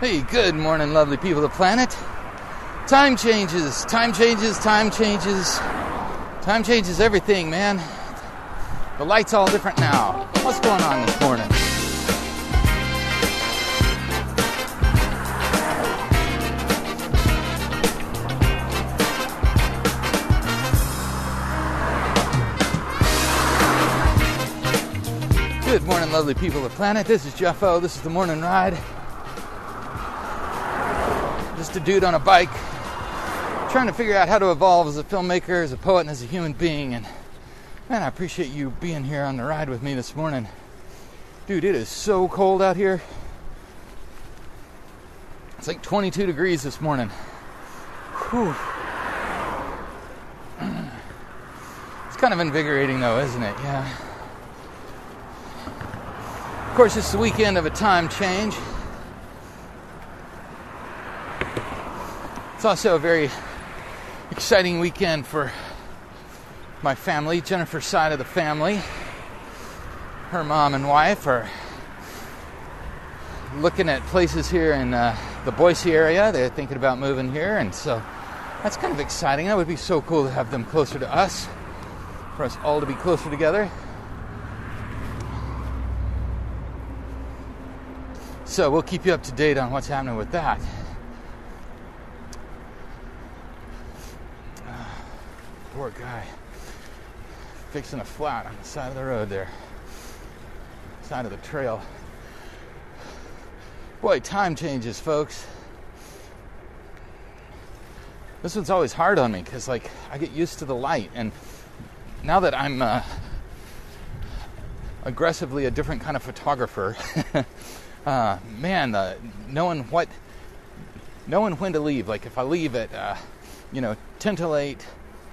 Hey, good morning, lovely people of the planet. Time changes, time changes, time changes. Time changes everything, man. The light's all different now. What's going on this morning? Good morning, lovely people of the planet. This is Jeff O. This is the morning ride. Just a dude on a bike trying to figure out how to evolve as a filmmaker, as a poet, and as a human being. And man, I appreciate you being here on the ride with me this morning. Dude, it is so cold out here. It's like 22 degrees this morning. Whew. It's kind of invigorating, though, isn't it? Yeah. Of course, it's the weekend of a time change. It's also a very exciting weekend for my family, Jennifer's side of the family. Her mom and wife are looking at places here in uh, the Boise area. They're thinking about moving here, and so that's kind of exciting. That would be so cool to have them closer to us, for us all to be closer together. So we'll keep you up to date on what's happening with that. Poor guy. Fixing a flat on the side of the road there. Side of the trail. Boy, time changes, folks. This one's always hard on me because, like, I get used to the light, and now that I'm uh, aggressively a different kind of photographer, uh, man, uh, knowing what, knowing when to leave. Like if I leave at, uh, you know, ten to eight,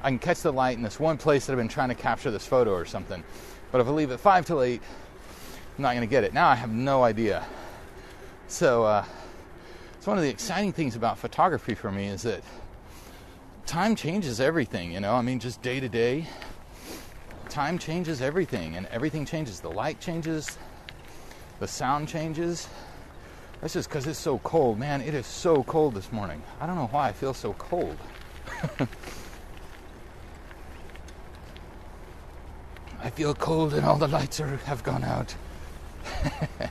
I can catch the light in this one place that I've been trying to capture this photo or something. But if I leave at five till eight, I'm not going to get it. Now I have no idea. So uh, it's one of the exciting things about photography for me is that time changes everything. You know, I mean, just day to day, time changes everything, and everything changes. The light changes, the sound changes. That's just because it's so cold. Man, it is so cold this morning. I don't know why I feel so cold. feel cold and all the lights are, have gone out.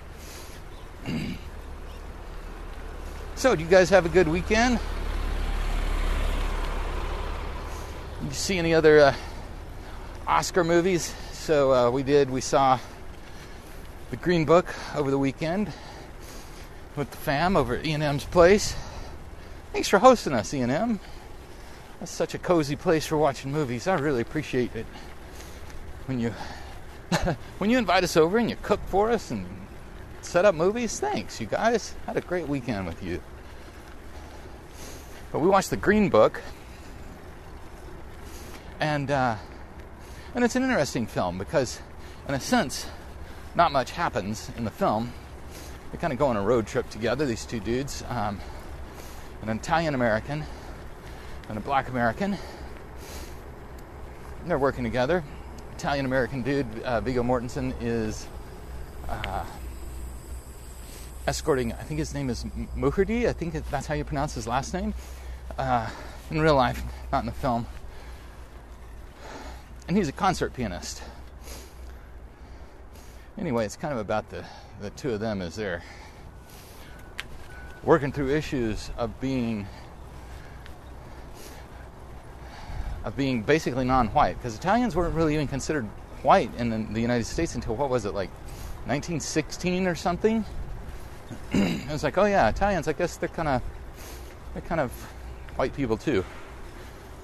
so, do you guys have a good weekend? You see any other uh, Oscar movies? So, uh, we did, we saw the Green Book over the weekend with the fam over at E&M's place. Thanks for hosting us, E&M. That's such a cozy place for watching movies. I really appreciate it when you when you invite us over and you cook for us and set up movies. Thanks, you guys. Had a great weekend with you. But we watched the Green Book, and uh, and it's an interesting film because, in a sense, not much happens in the film. They kind of go on a road trip together. These two dudes, um, an Italian American and a Black American. They're working together Italian American dude, uh, Viggo Mortensen, is uh, escorting, I think his name is Mukherjee, I think that's how you pronounce his last name, uh, in real life, not in the film. And he's a concert pianist. Anyway, it's kind of about the, the two of them as they're working through issues of being of being basically non-white because Italians weren't really even considered white in the, the, United States until what was it like 1916 or something. it was like, oh yeah, Italians. I guess they're kind of they're kind of white people too.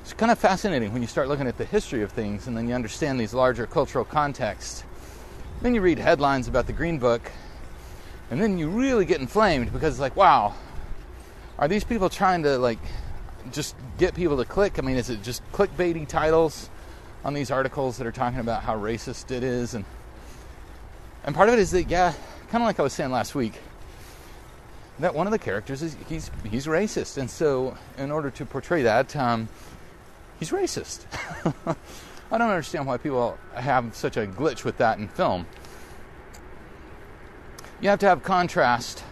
It's kind of fascinating when you start looking at the history of things and then you understand these larger cultural contexts. Then you read headlines about the Green Book, and then you really get inflamed because it's like, wow, are these people trying to like just get people to click? I mean, is it just clickbaity titles on these articles that are talking about how racist it is? And and part of it is that yeah, kind of like I was saying last week, that one of the characters is he's he's racist, and so in order to portray that, um, he's racist. I don't understand why people have such a glitch with that in film. You have to have contrast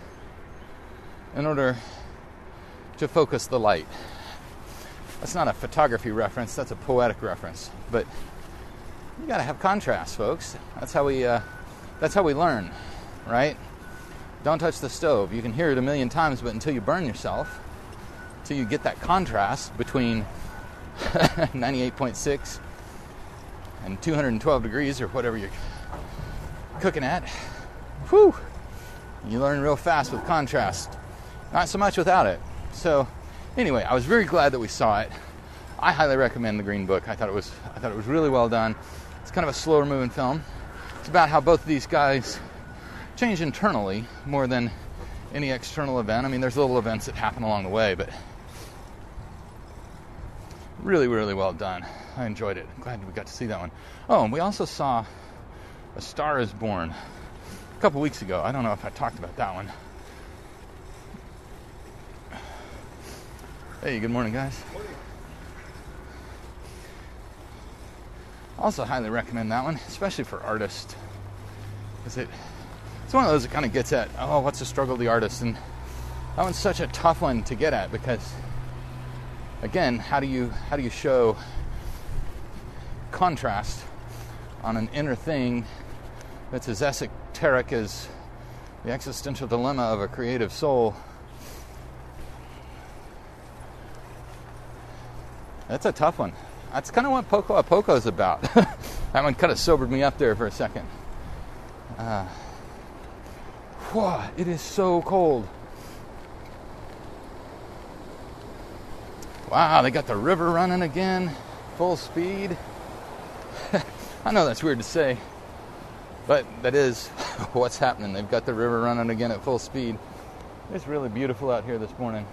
in order to focus the light. That's not a photography reference, that's a poetic reference. But you got to have contrast, folks. That's how we uh, that's how we learn, right? Don't touch the stove. You can hear it a million times, but until you burn yourself, until you get that contrast between 98.6 and 212 degrees or whatever you're cooking at, whew, you learn real fast with contrast. Not so much without it. So, anyway, I was very glad that we saw it. I highly recommend the Green Book. I thought it was I thought it was really well done. It's kind of a slower moving film. It's about how both of these guys change internally more than any external event. I mean, there's little events that happen along the way, but really, really well done. I enjoyed it. Glad we got to see that one. Oh, and we also saw A Star is Born a couple weeks ago. I don't know if I talked about that one. Hey, good morning, guys. Also, highly recommend that one, especially for artists, because it it's one of those that kind of gets at oh, what's the struggle of the artist, and that one's such a tough one to get at because, again, how do you how do you show contrast on an inner thing that's as esoteric as the existential dilemma of a creative soul? That's a tough one. That's kind of what Poco a Poco is about. that one kind of sobered me up there for a second. Uh, it is so cold. Wow, they got the river running again, full speed. I know that's weird to say, but that is what's happening. They've got the river running again at full speed. It's really beautiful out here this morning.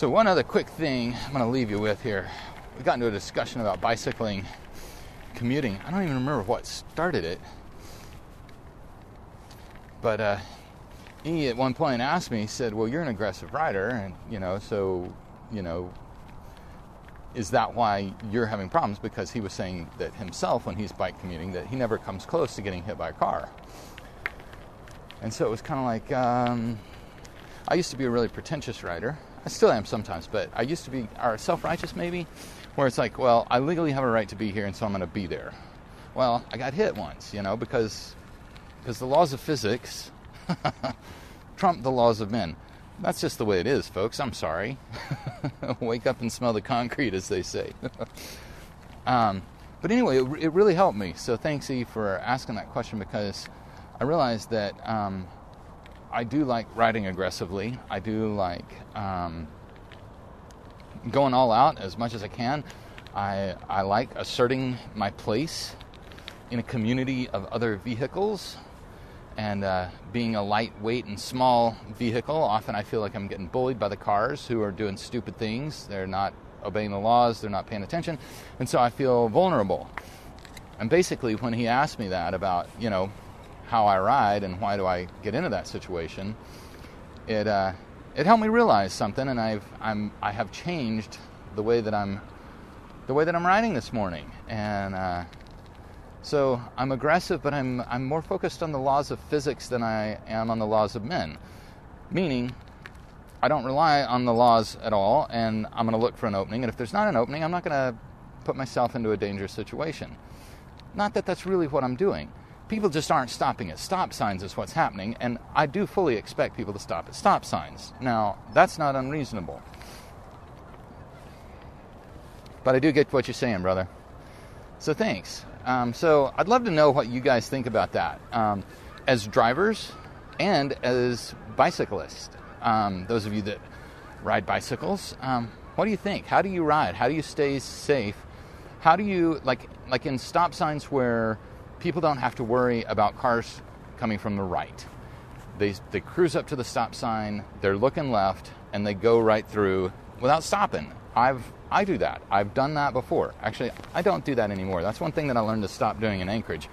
So, one other quick thing I'm going to leave you with here. We got into a discussion about bicycling, commuting. I don't even remember what started it. But uh, he at one point asked me, he said, Well, you're an aggressive rider, and you know, so, you know, is that why you're having problems? Because he was saying that himself, when he's bike commuting, that he never comes close to getting hit by a car. And so it was kind of like, um, I used to be a really pretentious rider. I still am sometimes, but I used to be are self-righteous maybe, where it's like, well, I legally have a right to be here, and so I'm going to be there. Well, I got hit once, you know, because because the laws of physics trump the laws of men. That's just the way it is, folks. I'm sorry. Wake up and smell the concrete, as they say. um, but anyway, it, it, really helped me. So thanks, E, for asking that question because I realized that um, I do like riding aggressively. I do like um, going all out as much as I can. I, I like asserting my place in a community of other vehicles and uh, being a lightweight and small vehicle. Often I feel like I'm getting bullied by the cars who are doing stupid things. They're not obeying the laws, they're not paying attention, and so I feel vulnerable. And basically, when he asked me that about, you know, how I ride and why do I get into that situation, it uh, it helped me realize something, and I've I'm I have changed the way that I'm the way that I'm riding this morning, and uh, so I'm aggressive, but I'm I'm more focused on the laws of physics than I am on the laws of men, meaning. I don't rely on the laws at all, and I'm going to look for an opening. And if there's not an opening, I'm not going to put myself into a dangerous situation. Not that that's really what I'm doing people just aren't stopping at stop signs, is what's happening, and I do fully expect people to stop at stop signs. Now, that's not unreasonable. But I do get what you're saying, brother. So thanks. Um, so I'd love to know what you guys think about that. Um, as drivers and as bicyclists, um, those of you that ride bicycles, um, what do you think? How do you ride? How do you stay safe? How do you, like, like in stop signs where people don't have to worry about cars coming from the right. They, they cruise up to the stop sign, they're looking left, and they go right through without stopping. I've I do that. I've done that before. Actually, I don't do that anymore. That's one thing that I learned to stop doing in Anchorage.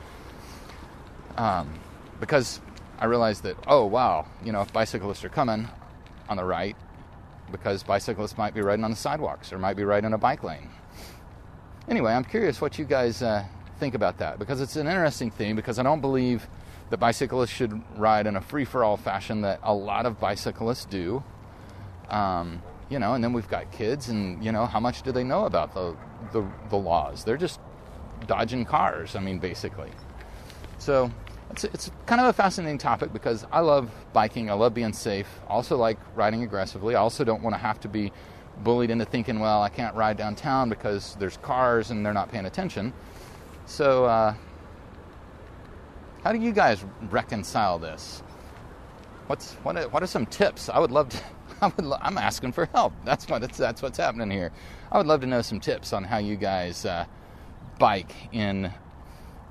Um, because I realized that, oh, wow, you know, if bicyclists are coming on the right, because bicyclists might be riding on the sidewalks or might be riding a bike lane. Anyway, I'm curious what you guys uh, think about that because it's an interesting thing because I don't believe that bicyclists should ride in a free for all fashion that a lot of bicyclists do. Um, you know, and then we've got kids, and you know, how much do they know about the, the, the laws? They're just dodging cars, I mean, basically. So it's, it's kind of a fascinating topic because I love biking, I love being safe, I also like riding aggressively. I also don't want to have to be bullied into thinking, well, I can't ride downtown because there's cars and they're not paying attention. So, uh, how do you guys reconcile this? What's what? Are, what are some tips? I would love to. I would. I'm asking for help. That's what. That's what's happening here. I would love to know some tips on how you guys uh, bike in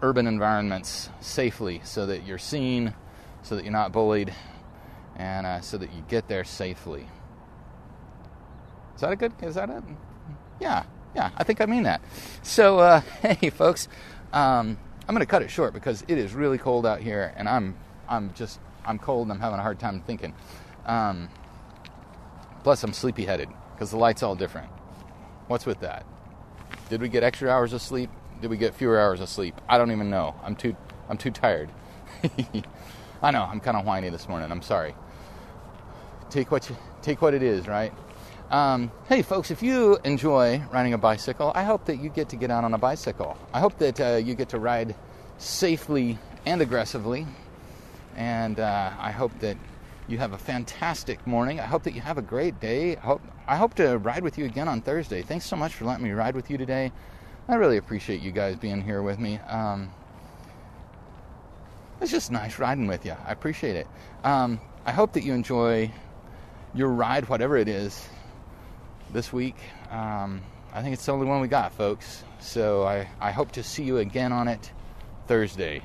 urban environments safely, so that you're seen, so that you're not bullied, and uh, so that you get there safely. Is that a good? Is that it? Yeah, yeah. I think I mean that. So, uh, hey, folks. Um, I'm going to cut it short because it is really cold out here, and I'm I'm just I'm cold and I'm having a hard time thinking. Um, plus, I'm sleepy headed because the light's all different. What's with that? Did we get extra hours of sleep? Did we get fewer hours of sleep? I don't even know. I'm too I'm too tired. I know I'm kind of whiny this morning. I'm sorry. Take what you take what it is, right? Um, hey, folks, if you enjoy riding a bicycle, I hope that you get to get out on a bicycle. I hope that uh, you get to ride safely and aggressively. And uh, I hope that you have a fantastic morning. I hope that you have a great day. I hope, I hope to ride with you again on Thursday. Thanks so much for letting me ride with you today. I really appreciate you guys being here with me. Um, it's just nice riding with you. I appreciate it. Um, I hope that you enjoy your ride, whatever it is, this week. Um, I think it's the only one we got, folks. So I, I hope to see you again on it Thursday.